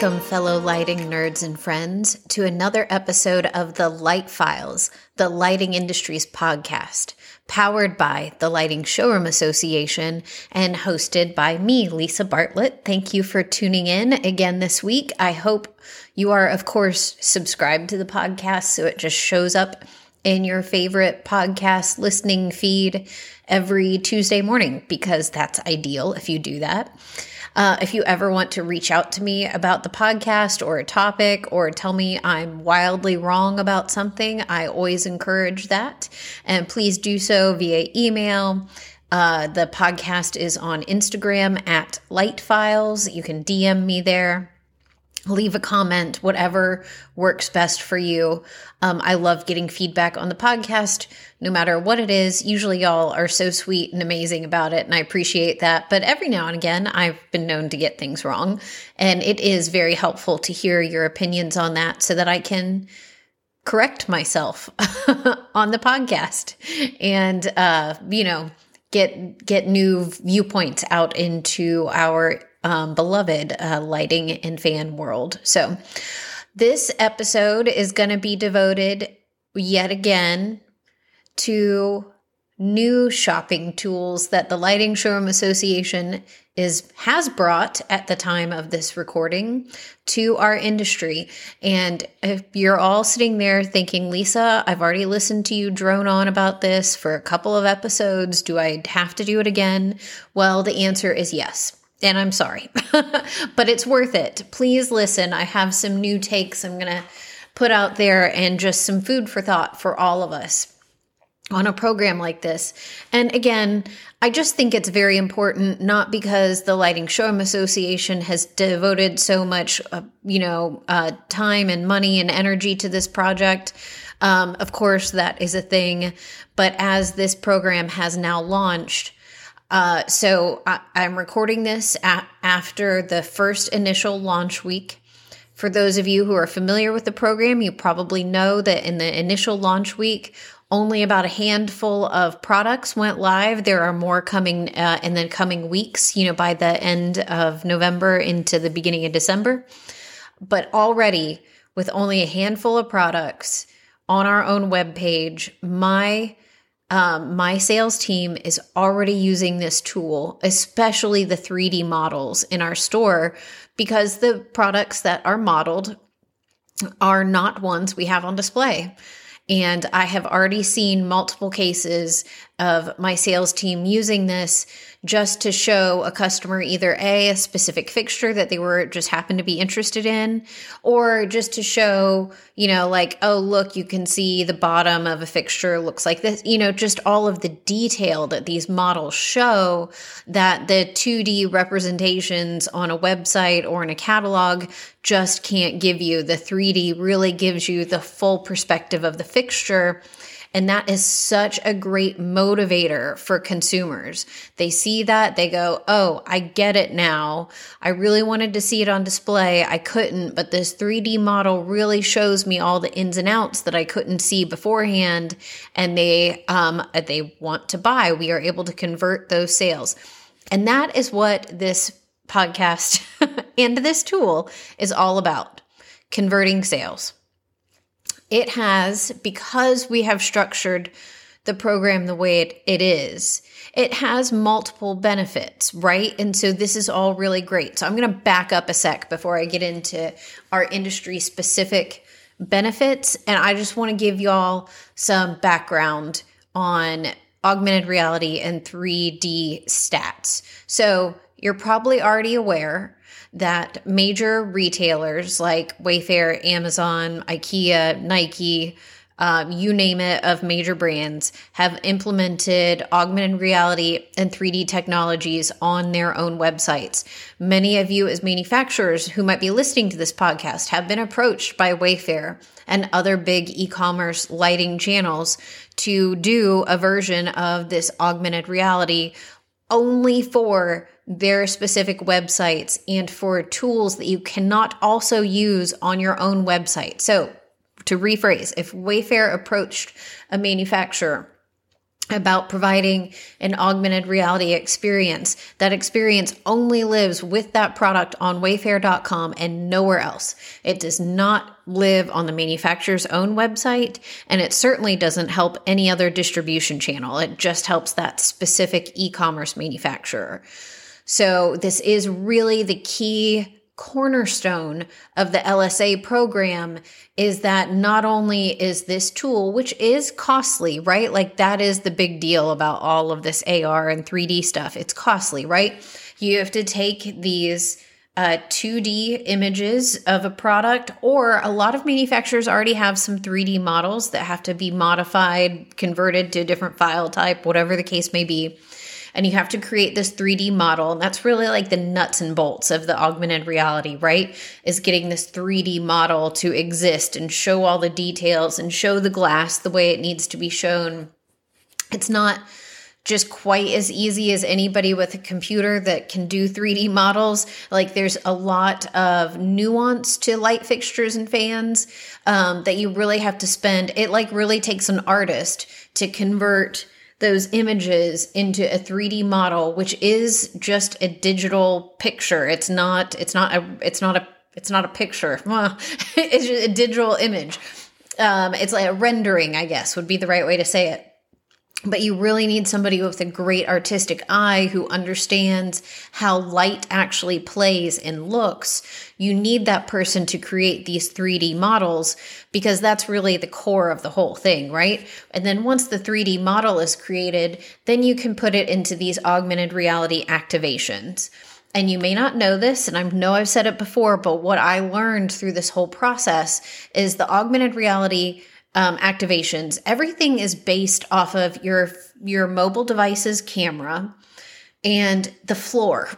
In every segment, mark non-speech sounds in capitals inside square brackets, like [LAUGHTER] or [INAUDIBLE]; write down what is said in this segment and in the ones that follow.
Welcome, fellow lighting nerds and friends, to another episode of the Light Files, the lighting industry's podcast, powered by the Lighting Showroom Association and hosted by me, Lisa Bartlett. Thank you for tuning in again this week. I hope you are, of course, subscribed to the podcast so it just shows up in your favorite podcast listening feed every Tuesday morning because that's ideal if you do that. Uh, if you ever want to reach out to me about the podcast or a topic or tell me I'm wildly wrong about something, I always encourage that. And please do so via email. Uh, the podcast is on Instagram at Light Files. You can DM me there leave a comment, whatever works best for you. Um, I love getting feedback on the podcast, no matter what it is. Usually, y'all are so sweet and amazing about it, and I appreciate that. But every now and again, I've been known to get things wrong, and it is very helpful to hear your opinions on that so that I can correct myself [LAUGHS] on the podcast and, uh, you know, get get new viewpoints out into our um, beloved uh, lighting and fan world. So, this episode is going to be devoted yet again to new shopping tools that the Lighting Showroom Association is has brought at the time of this recording to our industry. And if you're all sitting there thinking, Lisa, I've already listened to you drone on about this for a couple of episodes. Do I have to do it again? Well, the answer is yes. And I'm sorry, [LAUGHS] but it's worth it. Please listen. I have some new takes I'm going to put out there and just some food for thought for all of us on a program like this. And again, I just think it's very important, not because the Lighting Showroom Association has devoted so much, uh, you know, uh, time and money and energy to this project. Um, of course, that is a thing. But as this program has now launched, uh, so I, am recording this at, after the first initial launch week. For those of you who are familiar with the program, you probably know that in the initial launch week, only about a handful of products went live. There are more coming uh, in the coming weeks, you know, by the end of November into the beginning of December. But already, with only a handful of products on our own webpage, my um, my sales team is already using this tool, especially the 3D models in our store, because the products that are modeled are not ones we have on display. And I have already seen multiple cases of my sales team using this just to show a customer either a, a specific fixture that they were just happened to be interested in, or just to show, you know, like, oh, look, you can see the bottom of a fixture looks like this, you know, just all of the detail that these models show that the 2D representations on a website or in a catalog just can't give you. The 3D really gives you the full perspective of the fixture and that is such a great motivator for consumers. They see that, they go, Oh, I get it now. I really wanted to see it on display. I couldn't, but this 3D model really shows me all the ins and outs that I couldn't see beforehand. And they, um, they want to buy. We are able to convert those sales. And that is what this podcast [LAUGHS] and this tool is all about converting sales it has, because we have structured the program the way it, it is, it has multiple benefits, right? And so this is all really great. So I'm going to back up a sec before I get into our industry specific benefits. And I just want to give y'all some background on augmented reality and 3D stats. So you're probably already aware that major retailers like Wayfair, Amazon, IKEA, Nike, um, you name it, of major brands have implemented augmented reality and 3D technologies on their own websites. Many of you, as manufacturers who might be listening to this podcast, have been approached by Wayfair and other big e commerce lighting channels to do a version of this augmented reality only for their specific websites and for tools that you cannot also use on your own website. So, to rephrase, if Wayfair approached a manufacturer about providing an augmented reality experience. That experience only lives with that product on wayfair.com and nowhere else. It does not live on the manufacturer's own website, and it certainly doesn't help any other distribution channel. It just helps that specific e commerce manufacturer. So, this is really the key cornerstone of the LSA program is that not only is this tool, which is costly, right? Like that is the big deal about all of this AR and 3D stuff. It's costly, right? You have to take these uh, 2D images of a product, or a lot of manufacturers already have some 3D models that have to be modified, converted to a different file type, whatever the case may be and you have to create this 3D model. And that's really like the nuts and bolts of the augmented reality, right? Is getting this 3D model to exist and show all the details and show the glass the way it needs to be shown. It's not just quite as easy as anybody with a computer that can do 3D models. Like there's a lot of nuance to light fixtures and fans um, that you really have to spend. It like really takes an artist to convert those images into a 3D model, which is just a digital picture. It's not, it's not a, it's not a, it's not a picture. [LAUGHS] it's just a digital image. Um, it's like a rendering, I guess, would be the right way to say it but you really need somebody with a great artistic eye who understands how light actually plays and looks. You need that person to create these 3D models because that's really the core of the whole thing, right? And then once the 3D model is created, then you can put it into these augmented reality activations. And you may not know this, and I know I've said it before, but what I learned through this whole process is the augmented reality um, activations, everything is based off of your your mobile device's camera and the floor.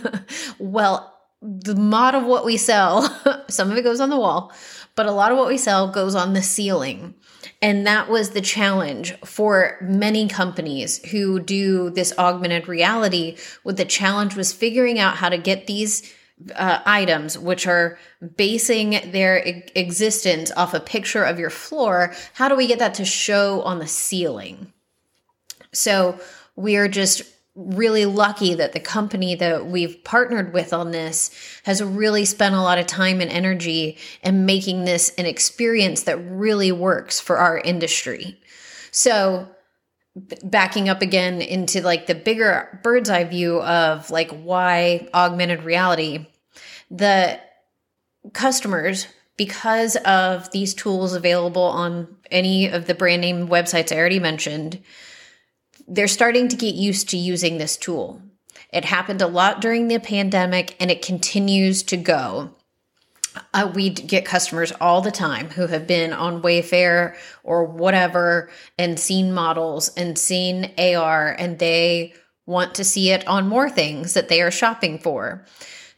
[LAUGHS] well, the mod of what we sell, [LAUGHS] some of it goes on the wall, but a lot of what we sell goes on the ceiling. And that was the challenge for many companies who do this augmented reality. What the challenge was figuring out how to get these uh, items, which are basing their e- existence off a picture of your floor, how do we get that to show on the ceiling? So we are just really lucky that the company that we've partnered with on this has really spent a lot of time and energy in making this an experience that really works for our industry. So backing up again into like the bigger bird's eye view of like why augmented reality the customers because of these tools available on any of the brand name websites I already mentioned, they're starting to get used to using this tool. It happened a lot during the pandemic and it continues to go. Uh, we get customers all the time who have been on Wayfair or whatever and seen models and seen AR and they want to see it on more things that they are shopping for.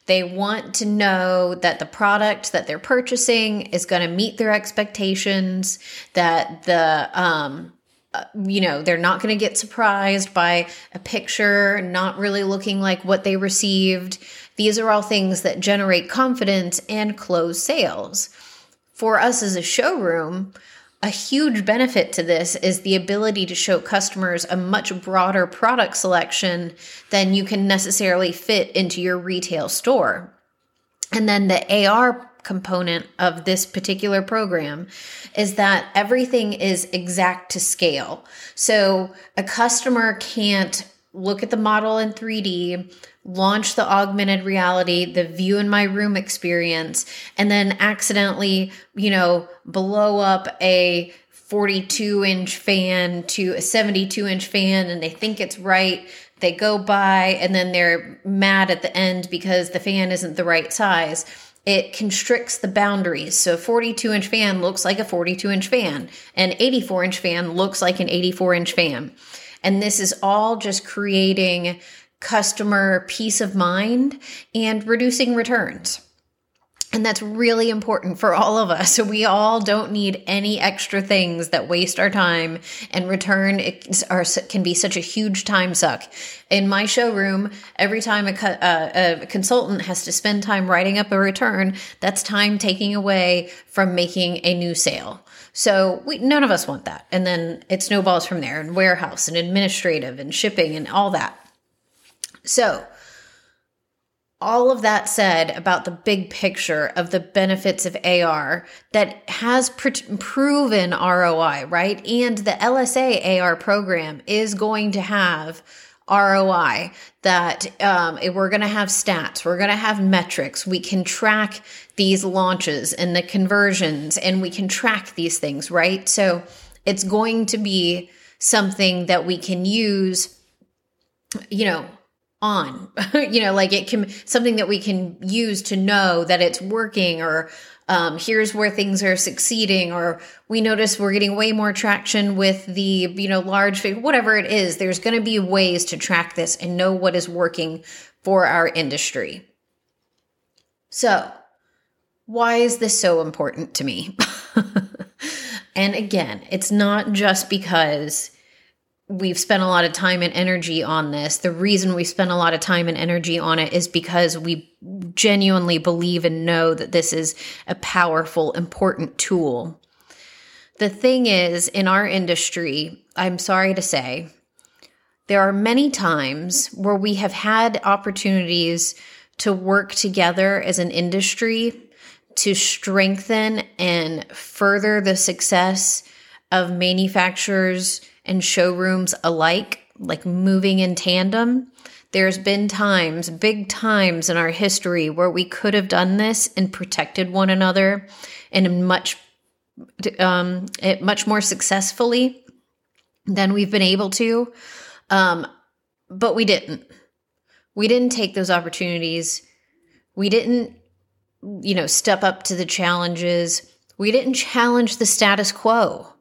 They want to know that the product that they're purchasing is going to meet their expectations, that the, um, uh, you know, they're not going to get surprised by a picture not really looking like what they received. These are all things that generate confidence and close sales. For us as a showroom, a huge benefit to this is the ability to show customers a much broader product selection than you can necessarily fit into your retail store. And then the AR component of this particular program is that everything is exact to scale. So a customer can't look at the model in 3D, launch the augmented reality, the view in my room experience, and then accidentally, you know, blow up a 42 inch fan to a 72 inch fan and they think it's right. They go by and then they're mad at the end because the fan isn't the right size. It constricts the boundaries. So, a 42 inch fan looks like a 42 inch fan, an 84 inch fan looks like an 84 inch fan. And this is all just creating customer peace of mind and reducing returns. And that's really important for all of us. [LAUGHS] We all don't need any extra things that waste our time and return it are, can be such a huge time suck. In my showroom, every time a, uh, a consultant has to spend time writing up a return, that's time taking away from making a new sale. So we, none of us want that. And then it snowballs from there and warehouse and administrative and shipping and all that. So all of that said about the big picture of the benefits of AR that has pr- proven ROI, right? And the LSA AR program is going to have ROI that um, we're going to have stats, we're going to have metrics. We can track these launches and the conversions, and we can track these things, right? So it's going to be something that we can use, you know, on. [LAUGHS] You know like it can something that we can use to know that it's working or um, here's where things are succeeding or we notice we're getting way more traction with the you know large whatever it is there's going to be ways to track this and know what is working for our industry. So why is this so important to me? [LAUGHS] And again it's not just because we've spent a lot of time and energy on this. The reason we spent a lot of time and energy on it is because we genuinely believe and know that this is a powerful, important tool. The thing is, in our industry, I'm sorry to say, there are many times where we have had opportunities to work together as an industry to strengthen and further the success of manufacturers and showrooms alike, like moving in tandem. There's been times, big times in our history where we could have done this and protected one another and much, um, much more successfully than we've been able to. Um, but we didn't. We didn't take those opportunities. We didn't, you know, step up to the challenges. We didn't challenge the status quo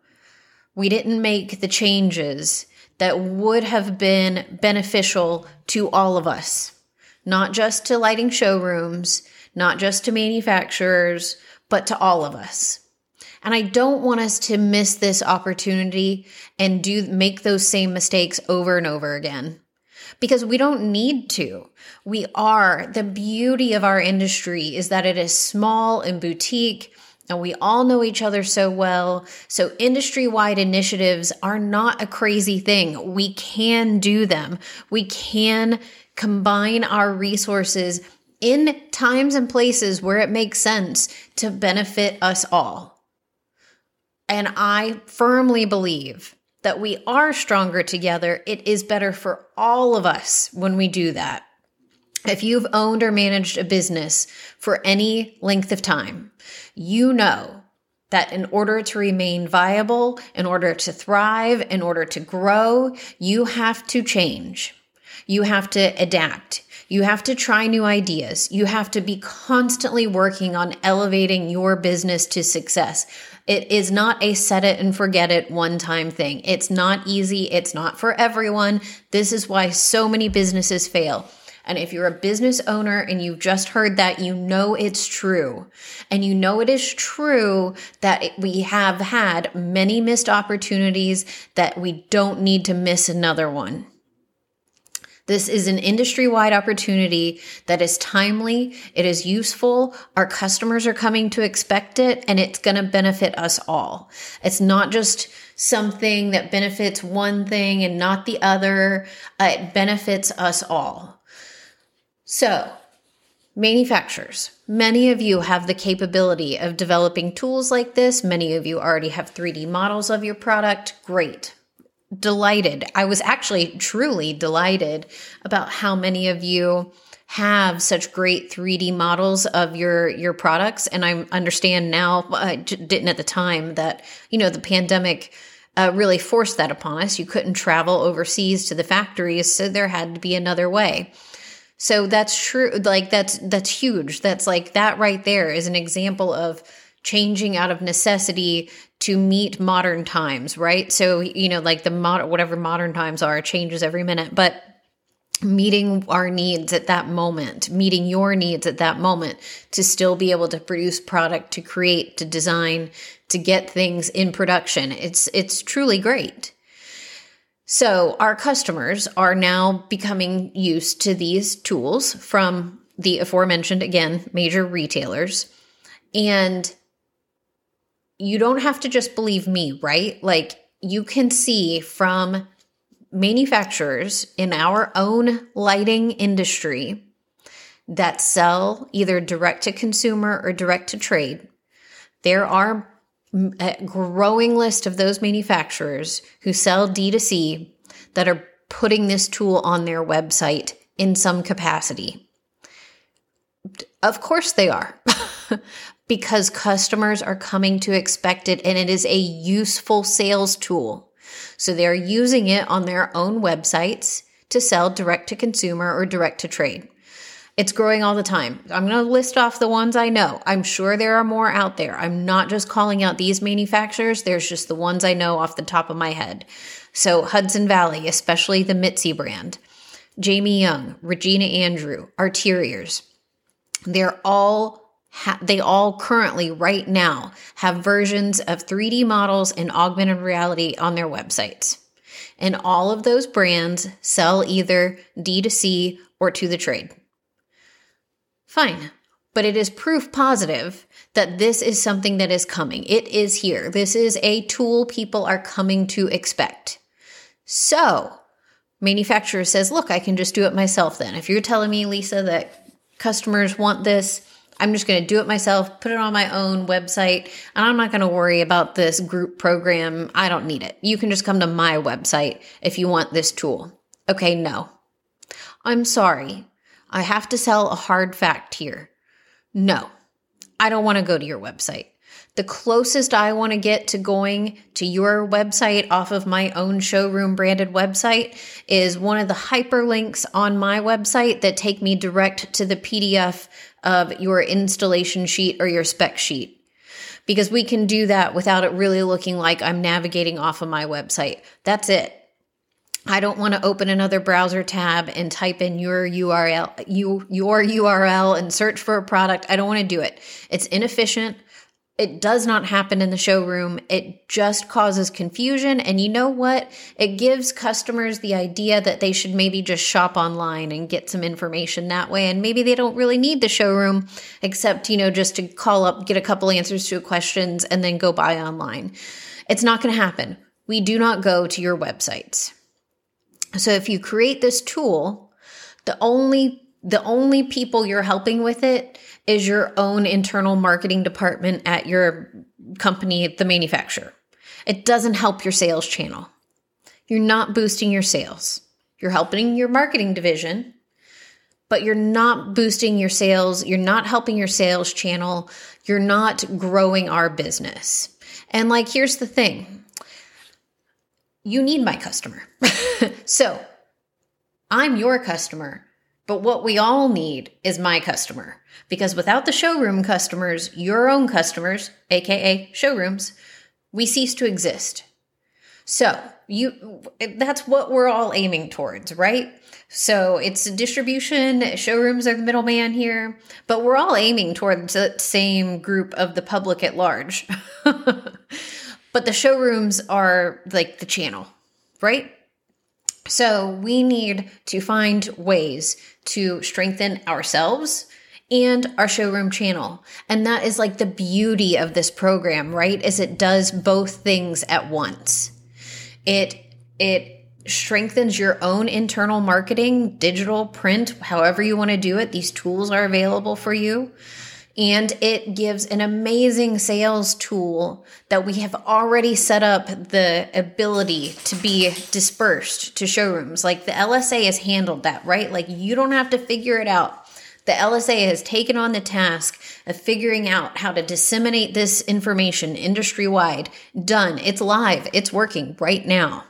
we didn't make the changes that would have been beneficial to all of us, not just to lighting showrooms, not just to manufacturers, but to all of us. And I don't want us to miss this opportunity and do make those same mistakes over and over again because we don't need to. We are the beauty of our industry is that it is small and boutique and we all know each other so well. So, industry wide initiatives are not a crazy thing. We can do them. We can combine our resources in times and places where it makes sense to benefit us all. And I firmly believe that we are stronger together. It is better for all of us when we do that. If you've owned or managed a business for any length of time, you know that in order to remain viable, in order to thrive, in order to grow, you have to change. You have to adapt. You have to try new ideas. You have to be constantly working on elevating your business to success. It is not a set it and forget it one time thing. It's not easy. It's not for everyone. This is why so many businesses fail. And if you're a business owner and you've just heard that, you know it's true. And you know it is true that we have had many missed opportunities that we don't need to miss another one. This is an industry wide opportunity that is timely, it is useful, our customers are coming to expect it, and it's going to benefit us all. It's not just something that benefits one thing and not the other, uh, it benefits us all. So, manufacturers, many of you have the capability of developing tools like this. Many of you already have 3D models of your product. Great. Delighted. I was actually truly delighted about how many of you have such great 3D models of your your products and I understand now I didn't at the time that you know the pandemic uh, really forced that upon us. You couldn't travel overseas to the factories, so there had to be another way. So that's true. Like that's, that's huge. That's like that right there is an example of changing out of necessity to meet modern times, right? So, you know, like the modern, whatever modern times are, changes every minute. But meeting our needs at that moment, meeting your needs at that moment to still be able to produce product, to create, to design, to get things in production. It's it's truly great. So, our customers are now becoming used to these tools from the aforementioned again major retailers and you don't have to just believe me, right? Like you can see from manufacturers in our own lighting industry that sell either direct to consumer or direct to trade, there are a growing list of those manufacturers who sell D2C that are putting this tool on their website in some capacity. Of course they are. [LAUGHS] because customers are coming to expect it and it is a useful sales tool. So they're using it on their own websites to sell direct to consumer or direct to trade. It's growing all the time. I'm going to list off the ones I know. I'm sure there are more out there. I'm not just calling out these manufacturers, there's just the ones I know off the top of my head. So, Hudson Valley, especially the Mitzi brand, Jamie Young, Regina Andrew, Arteriors. They're all ha- they all currently, right now, have versions of 3D models and augmented reality on their websites. And all of those brands sell either D2C or to the trade. Fine. But it is proof positive that this is something that is coming. It is here. This is a tool people are coming to expect. So, manufacturer says, look, I can just do it myself then. If you're telling me, Lisa, that customers want this, I'm just going to do it myself, put it on my own website, and I'm not going to worry about this group program. I don't need it. You can just come to my website if you want this tool. Okay, no. I'm sorry. I have to sell a hard fact here. No, I don't want to go to your website. The closest I want to get to going to your website off of my own showroom branded website is one of the hyperlinks on my website that take me direct to the PDF of your installation sheet or your spec sheet. Because we can do that without it really looking like I'm navigating off of my website. That's it. I don't want to open another browser tab and type in your URL, you, your URL and search for a product. I don't want to do it. It's inefficient. It does not happen in the showroom. It just causes confusion. And you know what? It gives customers the idea that they should maybe just shop online and get some information that way. And maybe they don't really need the showroom except, you know, just to call up, get a couple answers to questions and then go buy online. It's not going to happen. We do not go to your websites. So if you create this tool, the only the only people you're helping with it is your own internal marketing department at your company, the manufacturer. It doesn't help your sales channel. You're not boosting your sales. You're helping your marketing division, but you're not boosting your sales. You're not helping your sales channel. You're not growing our business. And like, here's the thing you need my customer. [LAUGHS] so I'm your customer. But what we all need is my customer. Because without the showroom customers, your own customers, aka showrooms, we cease to exist. So, you that's what we're all aiming towards, right? So, it's distribution, showrooms are the middleman here, but we're all aiming towards the same group of the public at large. [LAUGHS] but the showrooms are like the channel, right? So we need to find ways to strengthen ourselves and our showroom channel. And that is like the beauty of this program, right? Is it does both things at once. It it strengthens your own internal marketing, digital, print, however you want to do it. These tools are available for you. And it gives an amazing sales tool that we have already set up the ability to be dispersed to showrooms. Like the LSA has handled that, right? Like you don't have to figure it out. The LSA has taken on the task of figuring out how to disseminate this information industry wide. Done. It's live. It's working right now.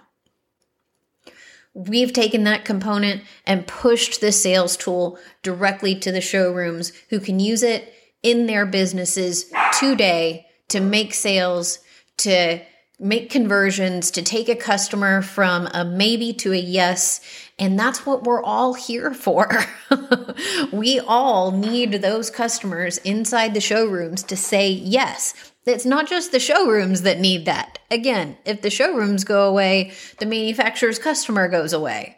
We've taken that component and pushed the sales tool directly to the showrooms who can use it in their businesses today to make sales, to make conversions, to take a customer from a maybe to a yes. And that's what we're all here for. [LAUGHS] we all need those customers inside the showrooms to say yes. It's not just the showrooms that need that. Again, if the showrooms go away, the manufacturer's customer goes away.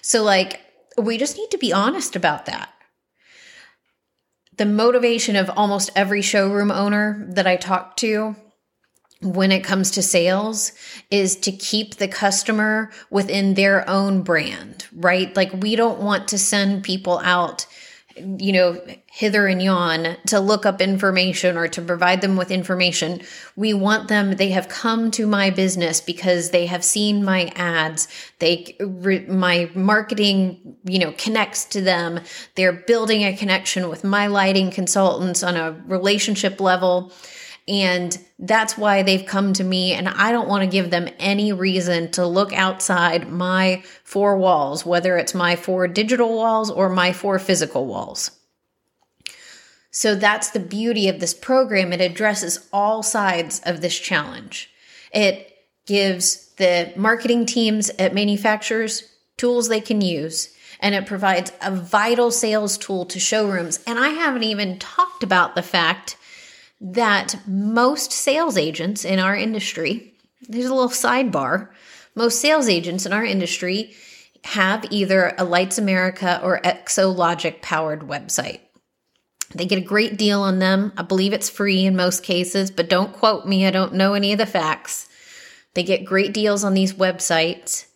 So, like, we just need to be honest about that. The motivation of almost every showroom owner that I talk to when it comes to sales is to keep the customer within their own brand, right? Like we don't want to send people out, you know, hither and yon to look up information or to provide them with information. We want them, they have come to my business because they have seen my ads. They, my marketing, you know, connects to them. They're building a connection with my lighting consultants on a relationship level and that's why they've come to me. And I don't want to give them any reason to look outside my four walls, whether it's my four digital walls or my four physical walls. So that's the beauty of this program. It addresses all sides of this challenge. It gives the marketing teams at manufacturers tools they can use and it provides a vital sales tool to showrooms. And I haven't even talked about the fact that most sales agents in our industry, there's a little sidebar, most sales agents in our industry have either a Lights America or Exologic powered website. They get a great deal on them. I believe it's free in most cases, but don't quote me. I don't know any of the facts. They get great deals on these websites.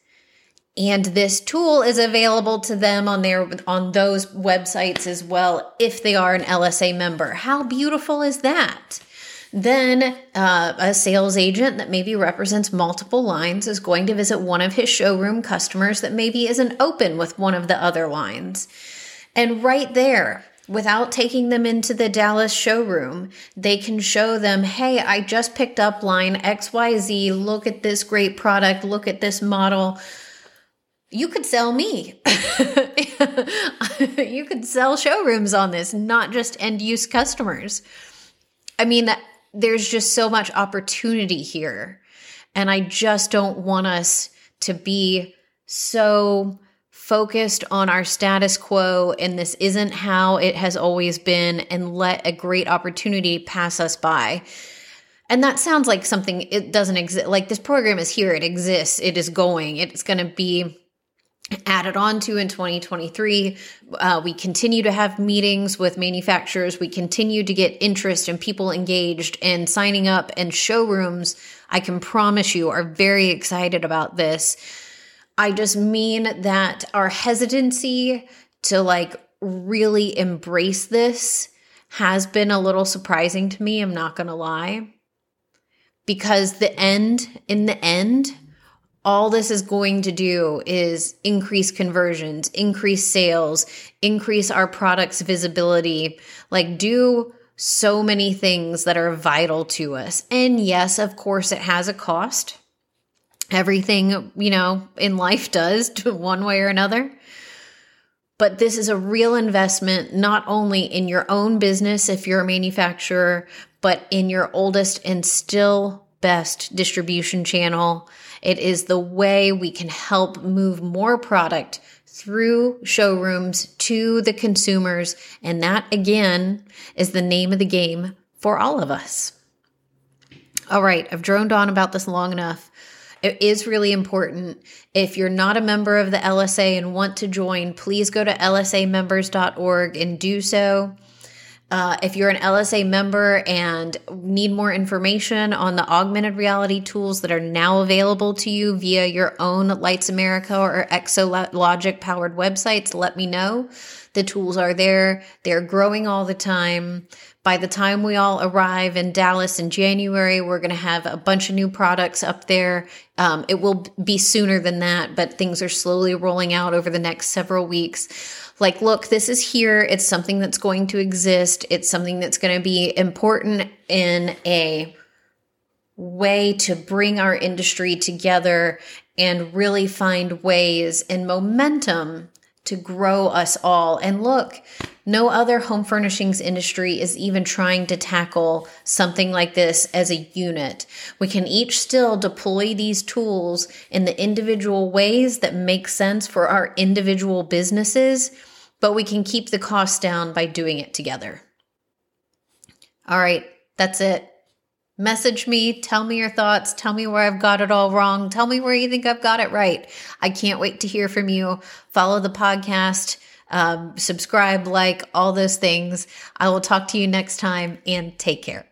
And this tool is available to them on their on those websites as well if they are an LSA member. How beautiful is that? Then uh, a sales agent that maybe represents multiple lines is going to visit one of his showroom customers that maybe isn't open with one of the other lines. And right there, without taking them into the Dallas showroom, they can show them, hey, I just picked up line XYZ. Look at this great product. Look at this model you could sell me. [LAUGHS] you could sell showrooms on this, not just end use customers. I mean, there's just so much opportunity here. And I just don't want us to be so focused on our status quo and this isn't how it has always been and let a great opportunity pass us by. And that sounds like something it doesn't exist. Like this program is here, it exists, it is going, it's going to be added on to in 2023. Uh, we continue to have meetings with manufacturers. We continue to get interest and people engaged and signing up and showrooms. I can promise you are very excited about this. I just mean that our hesitancy to like really embrace this has been a little surprising to me. I'm not going to lie. Because the end, in the end, all this is going to do is increase conversions, increase sales, increase our product's visibility, like do so many things that are vital to us. And yes, of course, it has a cost. Everything, you know, in life does [LAUGHS] one way or another. But this is a real investment, not only in your own business if you're a manufacturer, but in your oldest and still best distribution channel it is the way we can help move more product through showrooms to the consumers. And that again is the name of the game for all of us. All right, I've droned on about this long enough. It is really important. If you're not a member of the LSA and want to join, please go to lsamembers.org and do so. Uh, if you're an LSA member and need more information on the augmented reality tools that are now available to you via your own Lights America or Exologic powered websites, let me know. The tools are there. They're growing all the time. By the time we all arrive in Dallas in January, we're going to have a bunch of new products up there. Um, it will be sooner than that, but things are slowly rolling out over the next several weeks like, look, this is here. It's something that's going to exist. It's something that's going to be important in a way to bring our industry together and really find ways and momentum to grow us all. And look, No other home furnishings industry is even trying to tackle something like this as a unit. We can each still deploy these tools in the individual ways that make sense for our individual businesses, but we can keep the costs down by doing it together. All right, that's it. Message me, tell me your thoughts, tell me where I've got it all wrong, tell me where you think I've got it right. I can't wait to hear from you. Follow the podcast, um, subscribe, like, all those things. I will talk to you next time and take care.